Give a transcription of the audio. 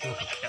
Perfect.